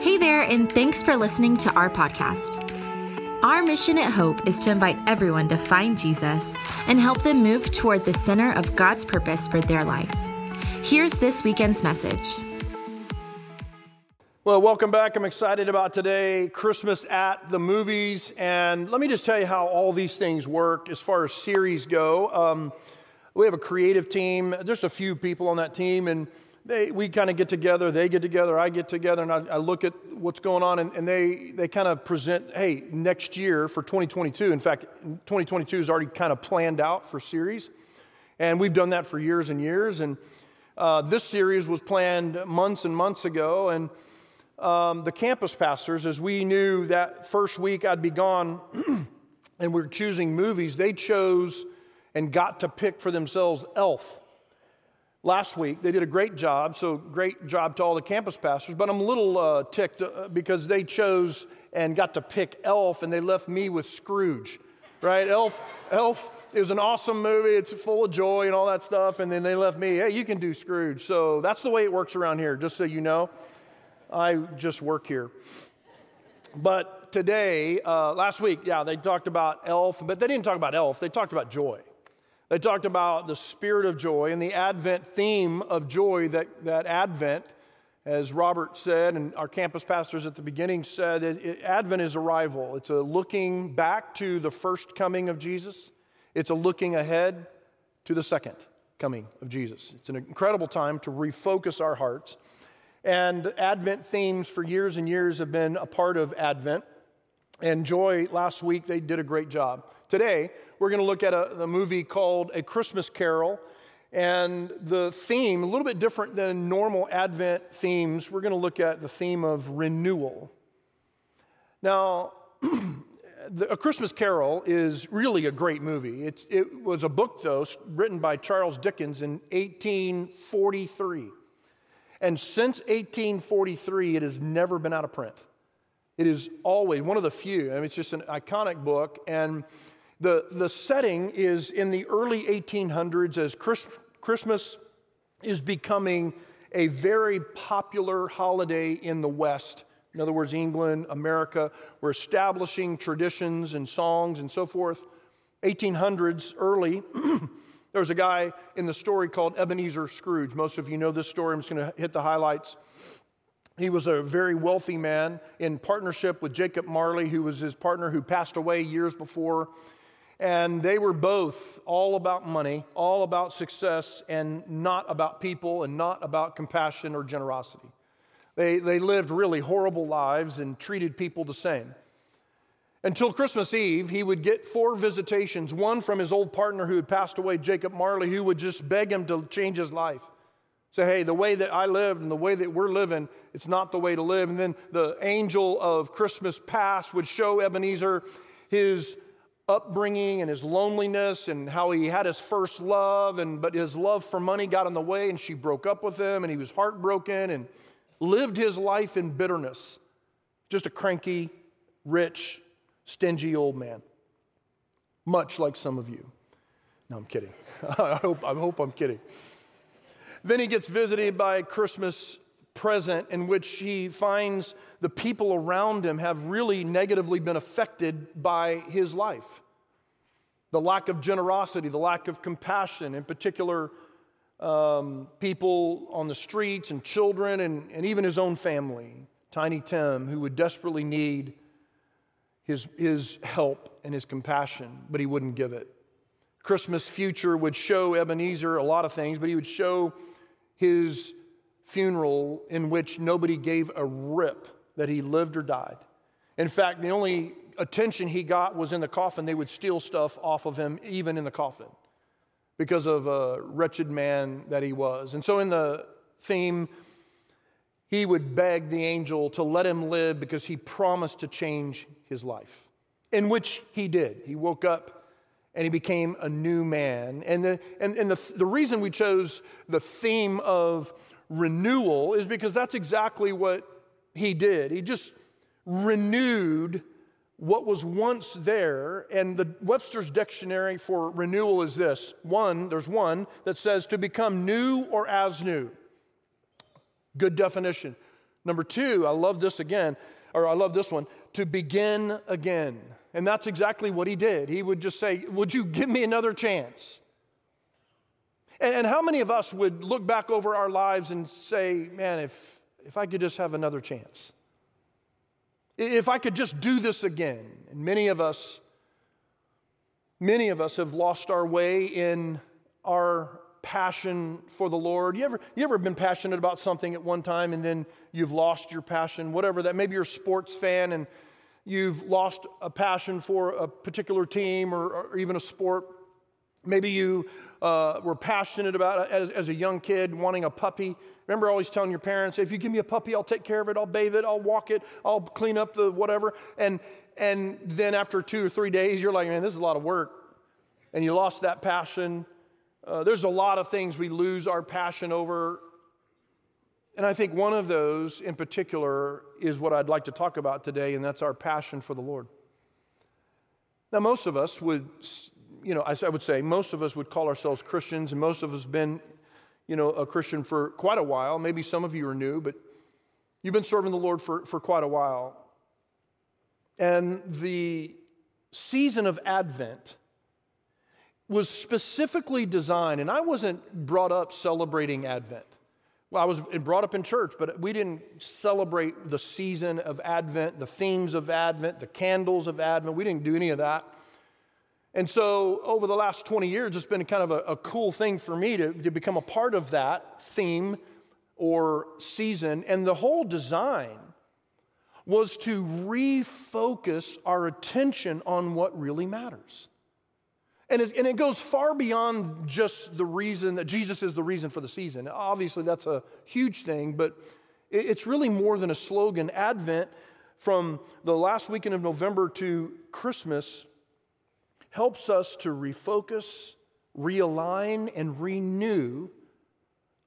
Hey there, and thanks for listening to our podcast. Our mission at Hope is to invite everyone to find Jesus and help them move toward the center of God's purpose for their life. Here's this weekend's message. Well, welcome back. I'm excited about today, Christmas at the movies. And let me just tell you how all these things work as far as series go. Um, we have a creative team, just a few people on that team, and they, we kind of get together, they get together, I get together, and I, I look at what's going on, and, and, they, they kind of present, hey, next year for 2022, in fact, 2022 is already kind of planned out for series, and we've done that for years and years, and uh, this series was planned months and months ago, and um, the campus pastors, as we knew that first week I'd be gone, and we we're choosing movies, they chose and got to pick for themselves Elf last week. They did a great job, so great job to all the campus pastors. But I'm a little uh, ticked uh, because they chose and got to pick Elf, and they left me with Scrooge, right? Elf, Elf is an awesome movie. It's full of joy and all that stuff. And then they left me, hey, you can do Scrooge. So that's the way it works around here, just so you know. I just work here. But today, uh, last week, yeah, they talked about Elf, but they didn't talk about Elf. They talked about joy. They talked about the spirit of joy and the Advent theme of joy that, that Advent, as Robert said, and our campus pastors at the beginning said, it, it, Advent is arrival. It's a looking back to the first coming of Jesus, it's a looking ahead to the second coming of Jesus. It's an incredible time to refocus our hearts. And Advent themes for years and years have been a part of Advent. And Joy, last week, they did a great job. Today, we're going to look at a, a, movie called A Christmas Carol. And the theme, a little bit different than normal Advent themes, we're going to look at the theme of renewal. Now, A Christmas Carol is really a great movie. It's, it was a book, though, written by Charles Dickens in 1843. And since 1843, it has never been out of print. It is always one of the few. I mean, it's just an iconic book. And the, the setting is in the early 1800s as Chris, Christmas is becoming a very popular holiday in the West. In other words, England, America, were establishing traditions and songs and so forth. 1800s, early, there was a guy in the story called Ebenezer Scrooge. Most of you know this story. I'm just going to hit the highlights. He was a very wealthy man in partnership with Jacob Marley, who was his partner who passed away years before. And they were both all about money, all about success, and not about people and not about compassion or generosity. They, they lived really horrible lives and treated people the same. Until Christmas Eve, he would get four visitations one from his old partner who had passed away, Jacob Marley, who would just beg him to change his life. Say, hey, the way that I lived and the way that we're living, it's not the way to live. And then the angel of Christmas past would show Ebenezer his upbringing and his loneliness and how he had his first love and but his love for money got in the way and she broke up with him and he was heartbroken and lived his life in bitterness. Just a cranky rich stingy old man. Much like some of you. No i'm kidding. I hope i hope i'm kidding. Then he gets visited by a christmas present in which he finds the people around him have really negatively been affected by his life. The lack of generosity, the lack of compassion, in particular, um, people on the streets and children and, and even his own family, Tiny Tim, who would desperately need his, his help and his compassion, but he wouldn't give it. Christmas future would show Ebenezer a lot of things, but he would show his funeral in which nobody gave a rip that he lived or died. In fact, the only attention he got was in the coffin. They would steal stuff off of him, even in the coffin, because of a wretched man that he was. And so, in the theme, he would beg the angel to let him live because he promised to change his life, in which he did. He woke up and he became a new man. And the, and, and the, the reason we chose the theme of renewal is because that's exactly what he did. He just renewed what was once there. And the Webster's dictionary for renewal is this one, there's one that says to become new or as new. Good definition. Number two, I love this again, or I love this one, to begin again. And that's exactly what he did. He would just say, Would you give me another chance? And, and how many of us would look back over our lives and say, Man, if, if I could just have another chance? If I could just do this again. And many of us, many of us have lost our way in our passion for the Lord. You ever, you ever been passionate about something at one time and then you've lost your passion, whatever that, maybe you're a sports fan and you've lost a passion for a particular team or, or even a sport. Maybe you uh, were passionate about as, as a young kid wanting a puppy. Remember always telling your parents, if you give me a puppy, I'll take care of it, I'll bathe it, I'll walk it, I'll clean up the whatever. And, and then after two or three days, you're like, man, this is a lot of work. And you lost that passion. Uh, there's a lot of things we lose our passion over. And I think one of those in particular is what I'd like to talk about today, and that's our passion for the Lord. Now, most of us would, you know, I would say most of us would call ourselves Christians, and most of us have been, you know, a Christian for quite a while. Maybe some of you are new, but you've been serving the Lord for, for quite a while. And the season of Advent was specifically designed, and I wasn't brought up celebrating Advent. Well, I was brought up in church, but we didn't celebrate the season of Advent, the themes of Advent, the candles of Advent. We didn't do any of that. And so, over the last 20 years, it's been kind of a, a cool thing for me to, to become a part of that theme or season. And the whole design was to refocus our attention on what really matters. And it, and it goes far beyond just the reason that Jesus is the reason for the season. Obviously, that's a huge thing, but it's really more than a slogan. Advent, from the last weekend of November to Christmas, helps us to refocus, realign, and renew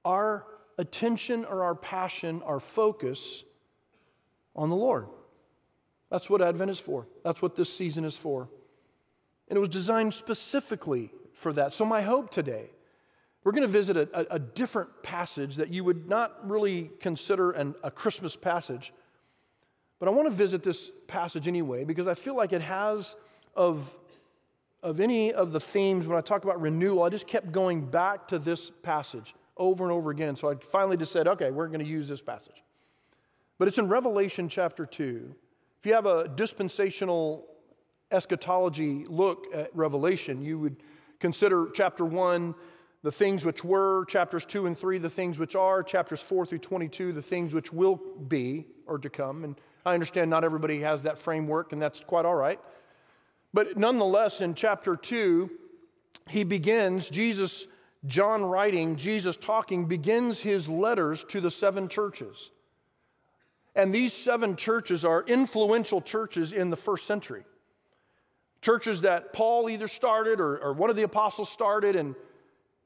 our attention or our passion, our focus on the Lord. That's what Advent is for. That's what this season is for. And it was designed specifically for that. So, my hope today, we're going to visit a, a, a different passage that you would not really consider an, a Christmas passage. But I want to visit this passage anyway because I feel like it has, of, of any of the themes, when I talk about renewal, I just kept going back to this passage over and over again. So I finally just said, okay, we're going to use this passage. But it's in Revelation chapter 2. If you have a dispensational eschatology look at Revelation, you would consider chapter 1 the things which were, chapters 2 and 3 the things which are, chapters 4 through 22 the things which will be or to come. And I understand not everybody has that framework, and that's quite all right. But nonetheless, in chapter 2, he begins, Jesus, John writing, Jesus talking, begins his letters to the seven churches. And these seven churches are influential churches in the first century churches that Paul either started or, or one of the apostles started and,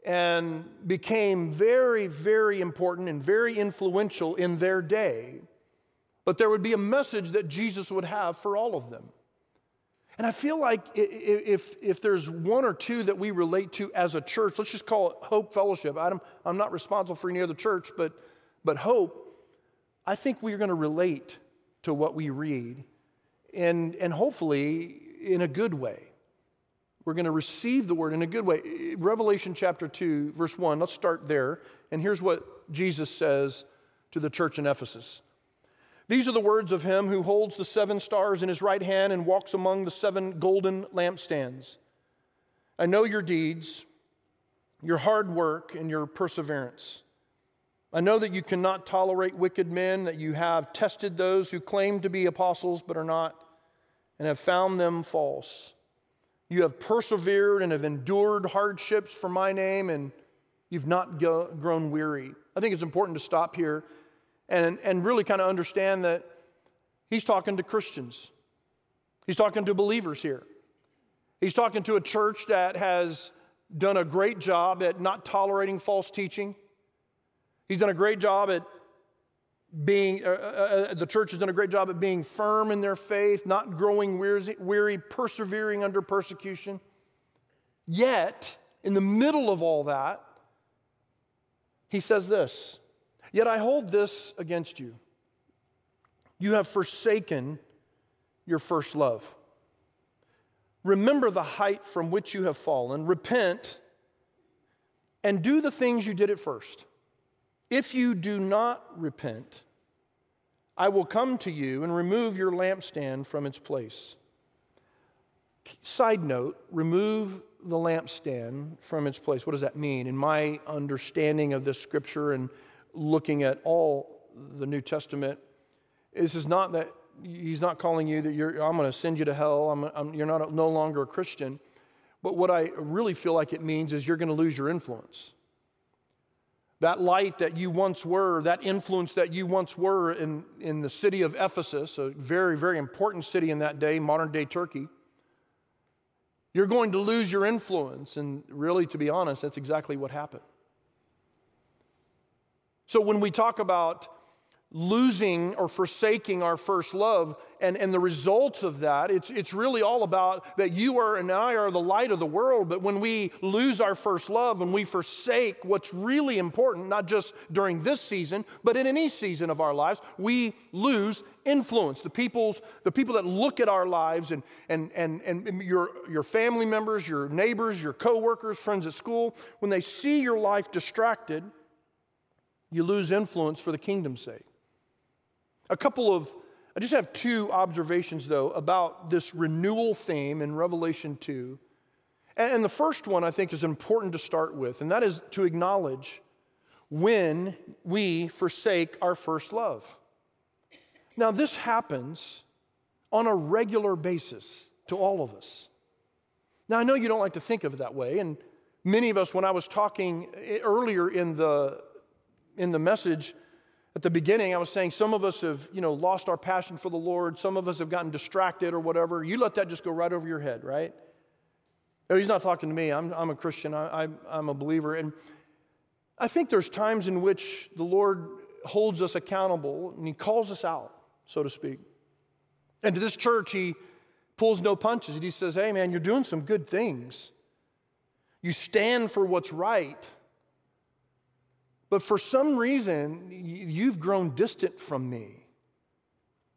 and became very, very important and very influential in their day. But there would be a message that Jesus would have for all of them. And I feel like if, if there's one or two that we relate to as a church, let's just call it Hope Fellowship. I'm, I'm not responsible for any other church, but, but Hope, I think we're going to relate to what we read. And, and hopefully, in a good way. We're going to receive the word in a good way. Revelation chapter 2, verse 1, let's start there. And here's what Jesus says to the church in Ephesus These are the words of him who holds the seven stars in his right hand and walks among the seven golden lampstands. I know your deeds, your hard work, and your perseverance. I know that you cannot tolerate wicked men, that you have tested those who claim to be apostles but are not and have found them false. You have persevered and have endured hardships for my name, and you've not go, grown weary. I think it's important to stop here and, and really kind of understand that he's talking to Christians. He's talking to believers here. He's talking to a church that has done a great job at not tolerating false teaching. He's done a great job at being, uh, uh, uh, the church has done a great job at being firm in their faith, not growing weary, weary, persevering under persecution. Yet, in the middle of all that, he says this Yet I hold this against you. You have forsaken your first love. Remember the height from which you have fallen, repent, and do the things you did at first. If you do not repent, I will come to you and remove your lampstand from its place. Side note, remove the lampstand from its place. What does that mean? In my understanding of this scripture and looking at all the New Testament, this is not that he's not calling you that you're, I'm going to send you to hell, I'm, I'm, you're not, no longer a Christian. But what I really feel like it means is you're going to lose your influence. That light that you once were, that influence that you once were in, in the city of Ephesus, a very, very important city in that day, modern day Turkey, you're going to lose your influence. And really, to be honest, that's exactly what happened. So when we talk about losing or forsaking our first love and, and the results of that it's, it's really all about that you are and i are the light of the world but when we lose our first love and we forsake what's really important not just during this season but in any season of our lives we lose influence. The people's the people that look at our lives and and and, and your your family members your neighbors your coworkers friends at school when they see your life distracted you lose influence for the kingdom's sake a couple of, I just have two observations though about this renewal theme in Revelation 2. And the first one I think is important to start with, and that is to acknowledge when we forsake our first love. Now, this happens on a regular basis to all of us. Now, I know you don't like to think of it that way, and many of us, when I was talking earlier in the, in the message, at the beginning, I was saying some of us have, you know, lost our passion for the Lord. Some of us have gotten distracted or whatever. You let that just go right over your head, right? No, he's not talking to me. I'm, I'm a Christian. I, I, I'm a believer. And I think there's times in which the Lord holds us accountable and he calls us out, so to speak. And to this church, he pulls no punches. He says, Hey, man, you're doing some good things. You stand for what's right. But for some reason, you've grown distant from me.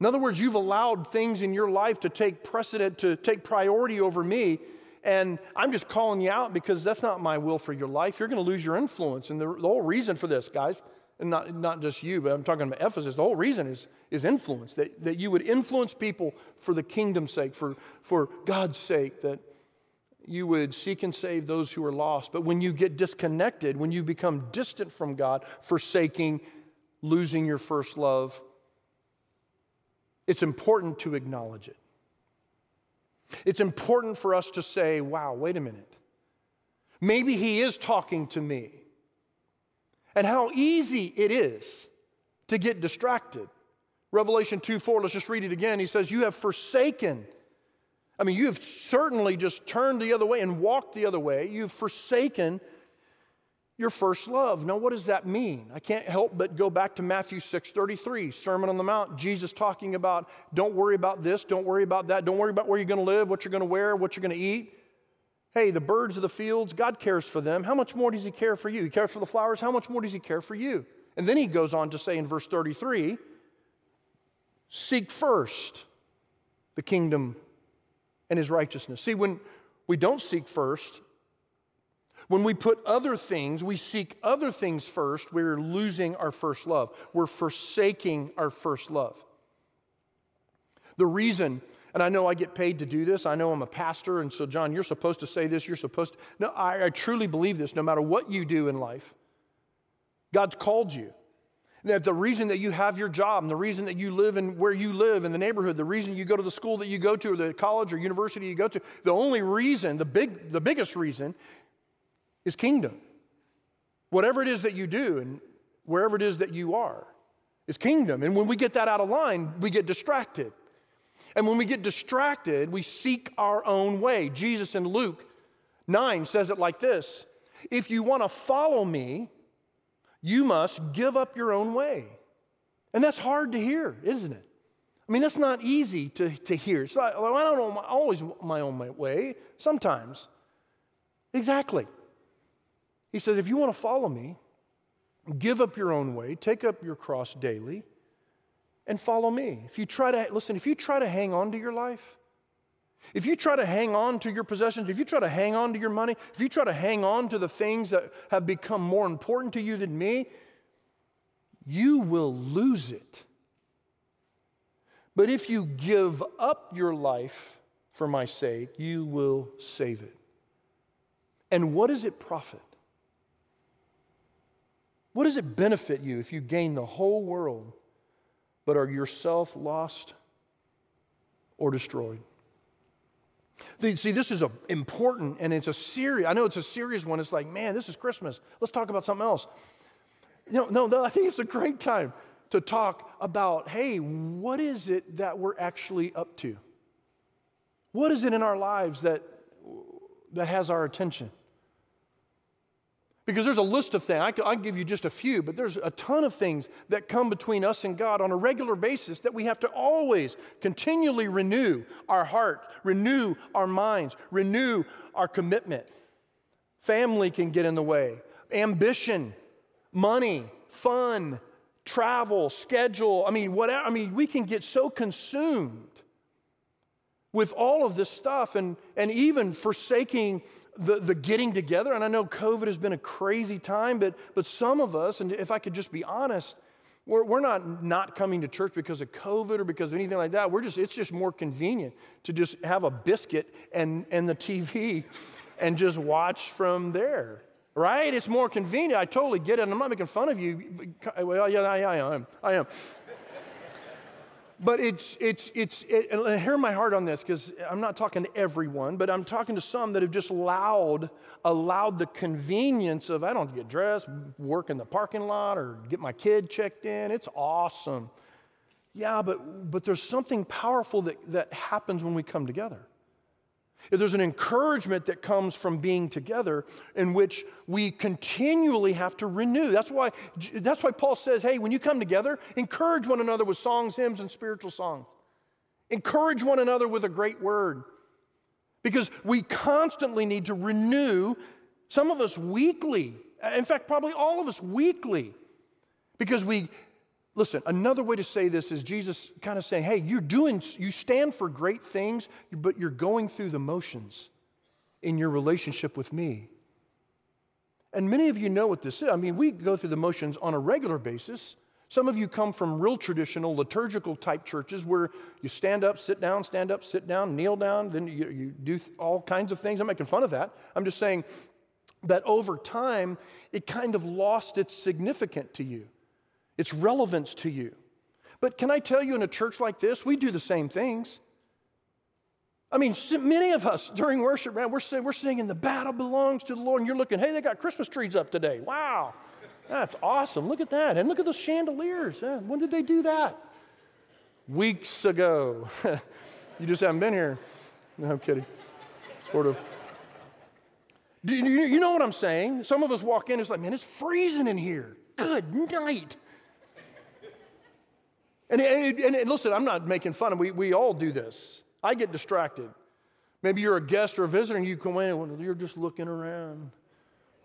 In other words, you've allowed things in your life to take precedent, to take priority over me. And I'm just calling you out because that's not my will for your life. You're going to lose your influence. And the, the whole reason for this, guys, and not, not just you, but I'm talking about Ephesus, the whole reason is, is influence, that, that you would influence people for the kingdom's sake, for, for God's sake, that you would seek and save those who are lost. But when you get disconnected, when you become distant from God, forsaking, losing your first love, it's important to acknowledge it. It's important for us to say, wow, wait a minute. Maybe He is talking to me. And how easy it is to get distracted. Revelation 2 4, let's just read it again. He says, You have forsaken I mean, you've certainly just turned the other way and walked the other way. You've forsaken your first love. Now, what does that mean? I can't help but go back to Matthew 6 33, Sermon on the Mount. Jesus talking about don't worry about this, don't worry about that, don't worry about where you're going to live, what you're going to wear, what you're going to eat. Hey, the birds of the fields, God cares for them. How much more does He care for you? He cares for the flowers. How much more does He care for you? And then He goes on to say in verse 33 seek first the kingdom and his righteousness. See, when we don't seek first, when we put other things, we seek other things first, we're losing our first love. We're forsaking our first love. The reason, and I know I get paid to do this, I know I'm a pastor, and so, John, you're supposed to say this, you're supposed to. No, I, I truly believe this no matter what you do in life, God's called you. That the reason that you have your job and the reason that you live in where you live in the neighborhood, the reason you go to the school that you go to or the college or university you go to, the only reason, the big the biggest reason is kingdom. Whatever it is that you do and wherever it is that you are is kingdom. And when we get that out of line, we get distracted. And when we get distracted, we seek our own way. Jesus in Luke 9 says it like this If you want to follow me, you must give up your own way. And that's hard to hear, isn't it? I mean, that's not easy to, to hear. Well, I don't know always my own way, sometimes. Exactly. He says, if you want to follow me, give up your own way, take up your cross daily, and follow me. If you try to, listen, if you try to hang on to your life, if you try to hang on to your possessions, if you try to hang on to your money, if you try to hang on to the things that have become more important to you than me, you will lose it. But if you give up your life for my sake, you will save it. And what does it profit? What does it benefit you if you gain the whole world but are yourself lost or destroyed? See, this is a important and it's a serious, I know it's a serious one. It's like, man, this is Christmas. Let's talk about something else. No, no, no, I think it's a great time to talk about hey, what is it that we're actually up to? What is it in our lives that, that has our attention? Because there's a list of things, I can, give you just a few, but there's a ton of things that come between us and God on a regular basis that we have to always continually renew our heart, renew our minds, renew our commitment. Family can get in the way, ambition, money, fun, travel, schedule. I mean, whatever. I mean, we can get so consumed with all of this stuff and, and even forsaking the, the getting together. And I know COVID has been a crazy time, but, but some of us, and if I could just be honest, we're, we're not not coming to church because of COVID or because of anything like that. We're just, it's just more convenient to just have a biscuit and, and the TV and just watch from there right? It's more convenient. I totally get it. I'm not making fun of you. Well, yeah, I, I am. I am. But it's, it's, it's, it, hear my heart on this because I'm not talking to everyone, but I'm talking to some that have just allowed, allowed the convenience of I don't get dressed, work in the parking lot, or get my kid checked in. It's awesome. Yeah, but, but there's something powerful that, that happens when we come together. There's an encouragement that comes from being together in which we continually have to renew. That's why, that's why Paul says, hey, when you come together, encourage one another with songs, hymns, and spiritual songs. Encourage one another with a great word. Because we constantly need to renew, some of us weekly, in fact, probably all of us weekly, because we Listen, another way to say this is Jesus kind of saying, hey, you're doing, you stand for great things, but you're going through the motions in your relationship with me. And many of you know what this is. I mean, we go through the motions on a regular basis. Some of you come from real traditional liturgical type churches where you stand up, sit down, stand up, sit down, kneel down, then you, you do all kinds of things. I'm making fun of that. I'm just saying that over time, it kind of lost its significance to you its relevance to you. But can I tell you, in a church like this, we do the same things. I mean, many of us during worship, man, we're, sing, we're singing, The battle belongs to the Lord. And you're looking, hey, they got Christmas trees up today. Wow, that's awesome. Look at that. And look at those chandeliers. Yeah, when did they do that? Weeks ago. you just haven't been here. No, I'm kidding. Sort of. Do you know what I'm saying? Some of us walk in, it's like, man, it's freezing in here. Good night. And, and, and, listen, I'm not making fun of we, we all do this. I get distracted. Maybe you're a guest or a visitor and you come in and you're just looking around.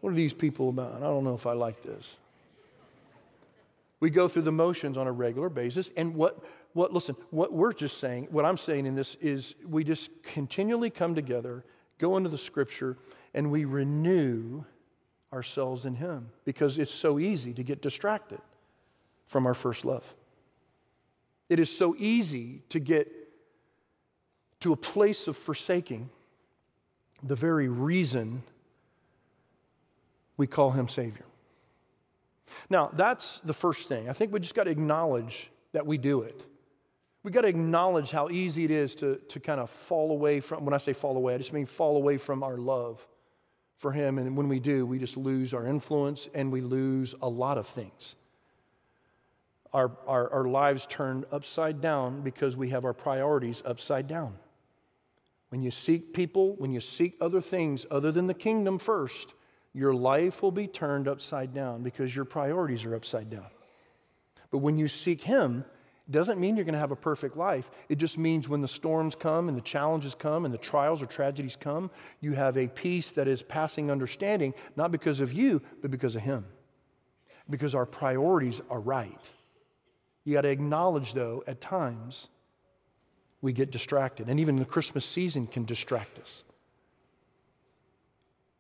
What are these people about? I don't know if I like this. We go through the motions on a regular basis. And what, what, listen, what we're just saying, what I'm saying in this is we just continually come together, go into the scripture, and we renew ourselves in Him because it's so easy to get distracted from our first love. It is so easy to get to a place of forsaking the very reason we call him Savior. Now, that's the first thing. I think we just got to acknowledge that we do it. We got to acknowledge how easy it is to, to kind of fall away from, when I say fall away, I just mean fall away from our love for Him. And when we do, we just lose our influence and we lose a lot of things our, our, our lives turned upside down because we have our priorities upside down. When you seek people, when you seek other things other than the kingdom first, your life will be turned upside down because your priorities are upside down. But when you seek Him, it doesn't mean you're going to have a perfect life. It just means when the storms come and the challenges come and the trials or tragedies come, you have a peace that is passing understanding, not because of you, but because of Him. Because our priorities are right. You got to acknowledge, though, at times we get distracted. And even the Christmas season can distract us.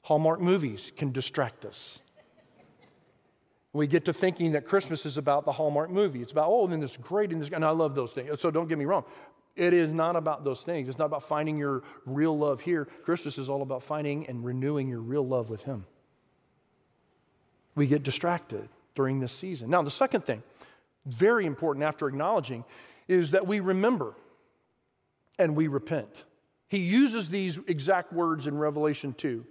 Hallmark movies can distract us. We get to thinking that Christmas is about the Hallmark movie. It's about, oh, then this great, and, this, and I love those things. So don't get me wrong. It is not about those things. It's not about finding your real love here. Christmas is all about finding and renewing your real love with Him. We get distracted during this season. Now, the second thing, very important after acknowledging, is that we remember and we repent. He uses these exact words in Revelation 2.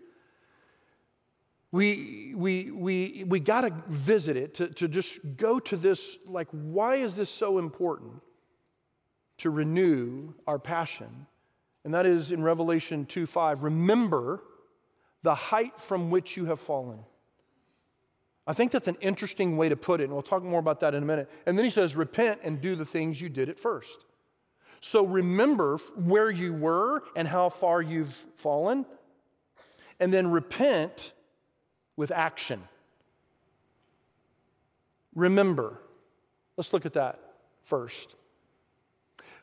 We, we, we, we got to visit it to, to just go to this like, why is this so important to renew our passion? And that is in Revelation 2 5. Remember the height from which you have fallen. I think that's an interesting way to put it, and we'll talk more about that in a minute. And then he says, Repent and do the things you did at first. So remember where you were and how far you've fallen, and then repent with action. Remember. Let's look at that first.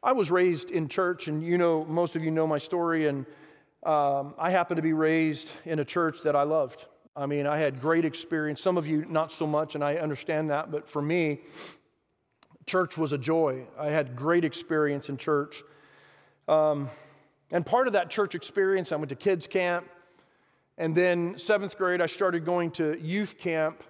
I was raised in church, and you know, most of you know my story, and um, I happened to be raised in a church that I loved. I mean, I had great experience. Some of you, not so much, and I understand that, but for me, church was a joy. I had great experience in church. Um, and part of that church experience, I went to kids' camp. And then, seventh grade, I started going to youth camp.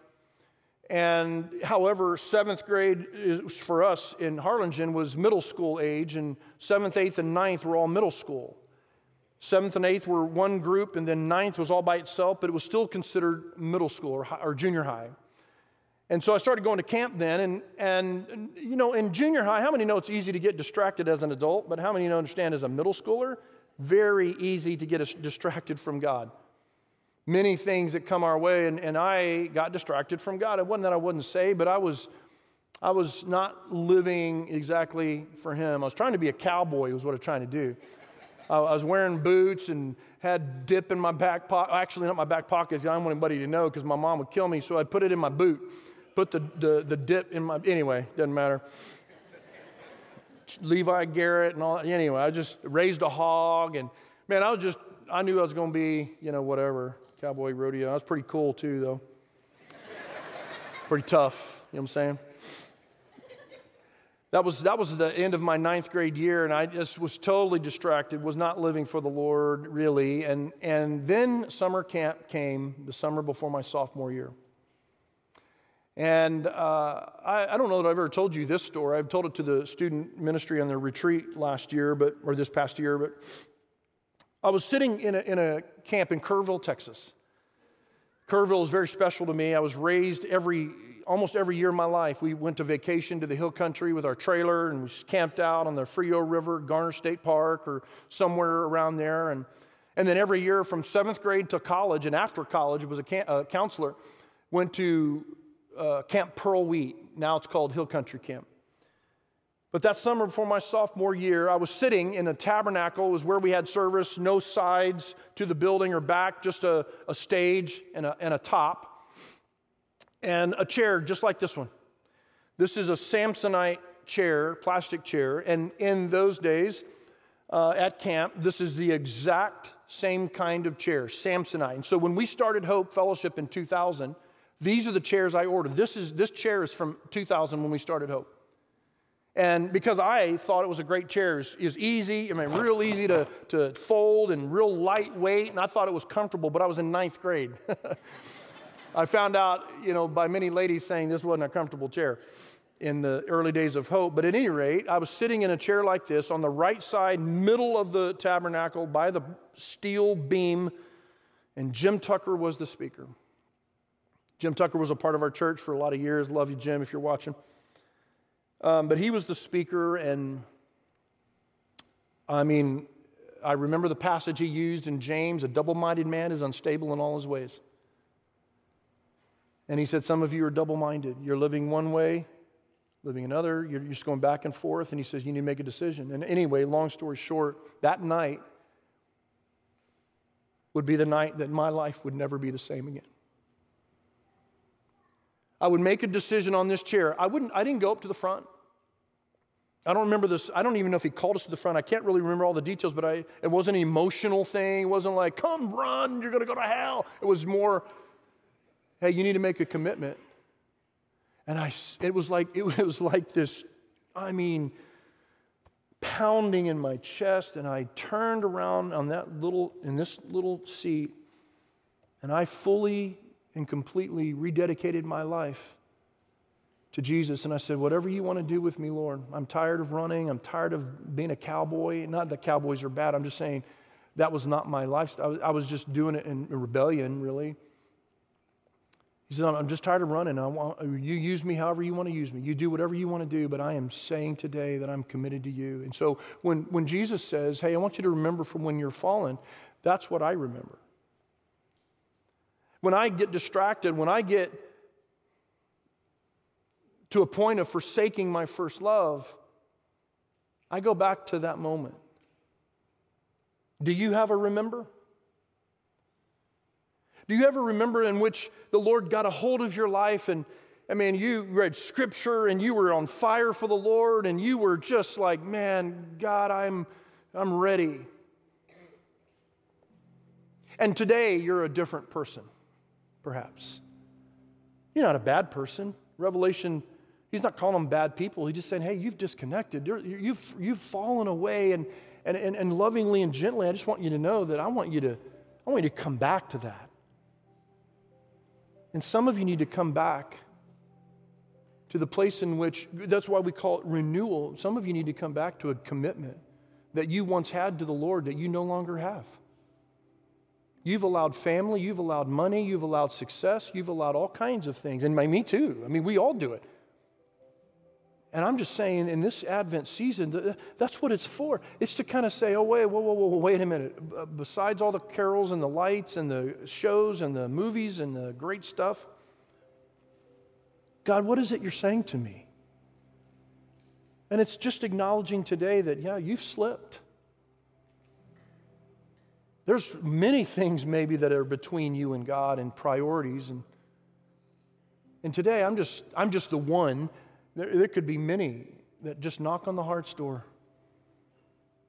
And however, seventh grade is, for us in Harlingen was middle school age, and seventh, eighth, and ninth were all middle school. Seventh and eighth were one group, and then ninth was all by itself, but it was still considered middle school or, or junior high. And so I started going to camp then, and, and you know, in junior high, how many know it's easy to get distracted as an adult, but how many know understand as a middle schooler? Very easy to get distracted from God. Many things that come our way, and, and I got distracted from God. It wasn't that I wouldn't say, but I was, I was not living exactly for Him. I was trying to be a cowboy, was what I was trying to do. I was wearing boots and had dip in my back pocket. Actually, not my back pocket. I don't want anybody to know because my mom would kill me. So I put it in my boot, put the, the, the dip in my, anyway, doesn't matter. Levi Garrett and all that. Anyway, I just raised a hog and man, I was just, I knew I was going to be, you know, whatever, cowboy rodeo. I was pretty cool too, though. pretty tough, you know what I'm saying? That was, that was the end of my ninth grade year, and I just was totally distracted, was not living for the Lord really. And, and then summer camp came, the summer before my sophomore year. And uh, I, I, don't know that I've ever told you this story. I've told it to the student ministry on their retreat last year, but, or this past year, but I was sitting in a, in a camp in Kerrville, Texas. Kerrville is very special to me. I was raised every almost every year of my life, we went to vacation to the hill country with our trailer and we camped out on the Frio River, Garner State Park, or somewhere around there. And, and then every year from seventh grade to college and after college, was a, a counselor, went to uh, Camp Pearl Wheat. Now it's called Hill Country Camp. But that summer before my sophomore year, I was sitting in a tabernacle. It was where we had service, no sides to the building or back, just a, a stage and a, and a top and a chair just like this one. This is a Samsonite chair, plastic chair, and in those days uh, at camp, this is the exact same kind of chair, Samsonite. And so when we started Hope Fellowship in 2000, these are the chairs I ordered. This, is, this chair is from 2000 when we started Hope. And because I thought it was a great chair, it was easy, I mean, real easy to, to fold and real lightweight, and I thought it was comfortable, but I was in ninth grade. I found out, you know, by many ladies saying this wasn't a comfortable chair in the early days of hope. But at any rate, I was sitting in a chair like this on the right side, middle of the tabernacle by the steel beam, and Jim Tucker was the speaker. Jim Tucker was a part of our church for a lot of years. Love you, Jim, if you're watching. Um, but he was the speaker, and I mean, I remember the passage he used in James a double minded man is unstable in all his ways. And he said, Some of you are double minded. You're living one way, living another. You're just going back and forth. And he says, You need to make a decision. And anyway, long story short, that night would be the night that my life would never be the same again. I would make a decision on this chair. I, wouldn't, I didn't go up to the front. I don't remember this. I don't even know if he called us to the front. I can't really remember all the details, but I, it wasn't an emotional thing. It wasn't like, come run, you're going to go to hell. It was more, hey, you need to make a commitment. And I, it was like, it was like this, I mean, pounding in my chest. And I turned around on that little, in this little seat, and I fully and completely rededicated my life to Jesus and I said, Whatever you want to do with me, Lord. I'm tired of running. I'm tired of being a cowboy. Not that cowboys are bad. I'm just saying that was not my lifestyle. I was just doing it in rebellion, really. He said, I'm just tired of running. I want, you use me however you want to use me. You do whatever you want to do, but I am saying today that I'm committed to you. And so when, when Jesus says, Hey, I want you to remember from when you're fallen, that's what I remember. When I get distracted, when I get to a point of forsaking my first love, I go back to that moment. Do you have a remember? Do you ever remember in which the Lord got a hold of your life and I mean, you read scripture and you were on fire for the Lord and you were just like, man, God, I'm, I'm ready. And today you're a different person, perhaps. You're not a bad person. Revelation He's not calling them bad people. He's just saying, hey, you've disconnected. You're, you've, you've fallen away. And, and, and, and lovingly and gently, I just want you to know that I want you to, I want you to come back to that. And some of you need to come back to the place in which, that's why we call it renewal. Some of you need to come back to a commitment that you once had to the Lord that you no longer have. You've allowed family, you've allowed money, you've allowed success, you've allowed all kinds of things. And by me too. I mean, we all do it. And I'm just saying, in this Advent season, that's what it's for. It's to kind of say, oh, wait, whoa, whoa, whoa, wait a minute. Besides all the carols and the lights and the shows and the movies and the great stuff, God, what is it you're saying to me? And it's just acknowledging today that, yeah, you've slipped. There's many things maybe that are between you and God and priorities. And, and today, I'm just, I'm just the one there, there could be many that just knock on the heart's door.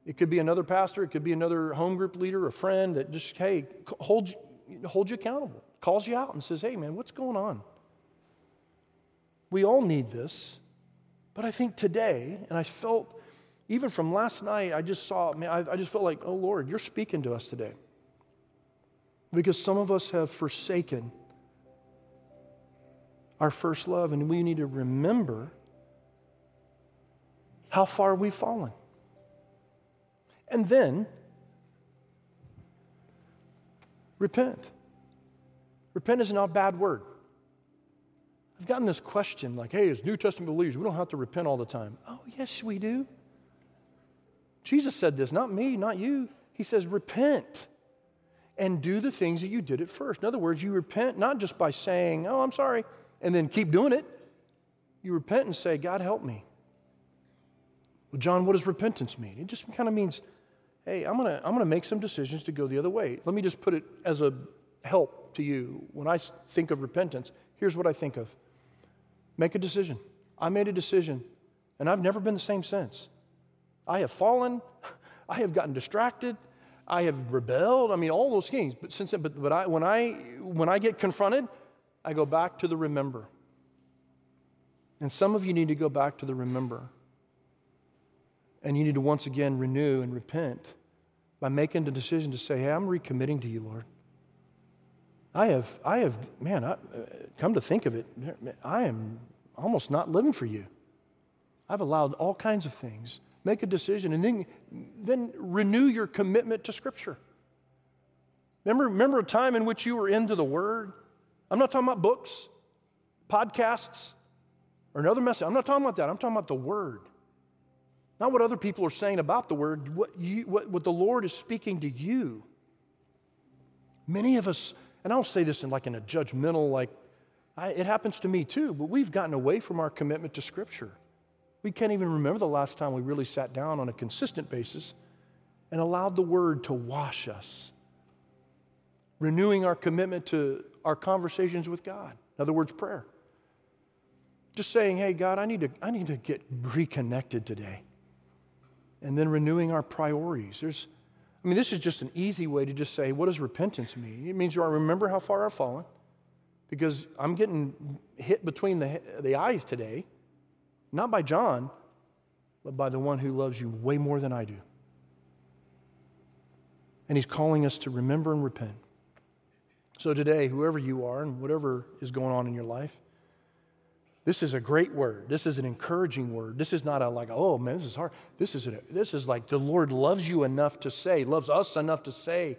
It could be another pastor, it could be another home group leader, a friend that just, hey, holds, holds you accountable, calls you out and says, hey, man, what's going on? We all need this. But I think today, and I felt, even from last night, I just saw, man, I, I just felt like, oh Lord, you're speaking to us today. Because some of us have forsaken our first love, and we need to remember how far we've fallen. And then repent. Repent is not a bad word. I've gotten this question like, hey, as New Testament believers, we don't have to repent all the time. Oh, yes, we do. Jesus said this, not me, not you. He says, repent and do the things that you did at first. In other words, you repent not just by saying, oh, I'm sorry, and then keep doing it. You repent and say, God, help me. Well, John, what does repentance mean? It just kind of means, hey, I'm going to I'm going to make some decisions to go the other way. Let me just put it as a help to you. When I think of repentance, here's what I think of make a decision. I made a decision, and I've never been the same since. I have fallen, I have gotten distracted, I have rebelled. I mean, all those things. But since but, but I, when I when I get confronted, I go back to the remember. And some of you need to go back to the remember. And you need to once again renew and repent by making the decision to say, hey, I'm recommitting to you, Lord. I have, I have, man, I, come to think of it, I am almost not living for you. I've allowed all kinds of things. Make a decision and then, then renew your commitment to Scripture. Remember, remember a time in which you were into the Word? I'm not talking about books, podcasts, or another message. I'm not talking about that. I'm talking about the Word. Not what other people are saying about the word, what, you, what, what the Lord is speaking to you. Many of us, and I don't say this in like in a judgmental, like, I, it happens to me too, but we've gotten away from our commitment to Scripture. We can't even remember the last time we really sat down on a consistent basis and allowed the Word to wash us, renewing our commitment to our conversations with God. In other words, prayer. Just saying, hey, God, I need to, I need to get reconnected today. And then renewing our priorities. There's, I mean, this is just an easy way to just say, what does repentance mean? It means you remember how far I've fallen because I'm getting hit between the, the eyes today, not by John, but by the one who loves you way more than I do. And he's calling us to remember and repent. So today, whoever you are and whatever is going on in your life, this is a great word. This is an encouraging word. This is not a like, oh man, this is hard. This is, a, this is like the Lord loves you enough to say, loves us enough to say,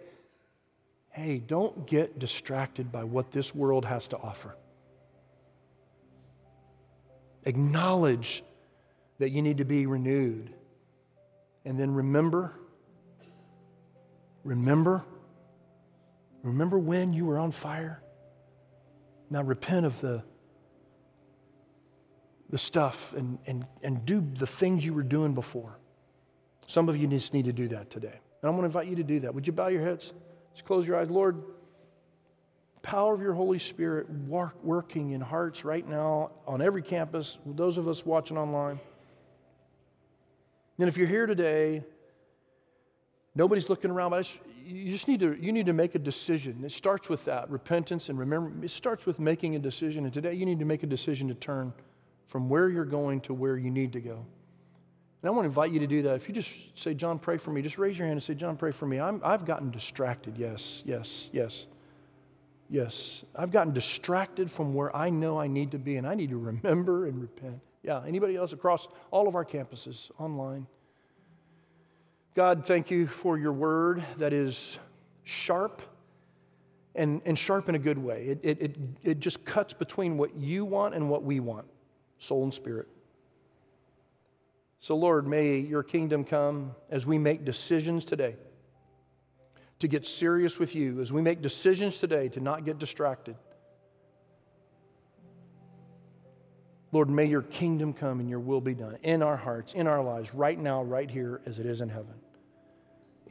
hey, don't get distracted by what this world has to offer. Acknowledge that you need to be renewed. And then remember, remember, remember when you were on fire. Now repent of the, the stuff and, and, and do the things you were doing before. Some of you just need to do that today. And I'm going to invite you to do that. Would you bow your heads? Just close your eyes. Lord, power of your Holy Spirit work, working in hearts right now on every campus, those of us watching online. And if you're here today, nobody's looking around, but you just need to, you need to make a decision. It starts with that repentance and remember, it starts with making a decision. And today you need to make a decision to turn from where you're going to where you need to go. And I want to invite you to do that. If you just say, John, pray for me, just raise your hand and say, John, pray for me. i have gotten distracted. Yes, yes, yes. Yes, I've gotten distracted from where I know I need to be, and I need to remember and repent. Yeah, anybody else across all of our campuses online? God, thank you for your word that is sharp and, and sharp in a good way. It, it, it, it just cuts between what you want and what we want, soul and spirit. So, Lord, may your kingdom come as we make decisions today to get serious with you, as we make decisions today to not get distracted. Lord, may your kingdom come and your will be done in our hearts, in our lives, right now, right here, as it is in heaven.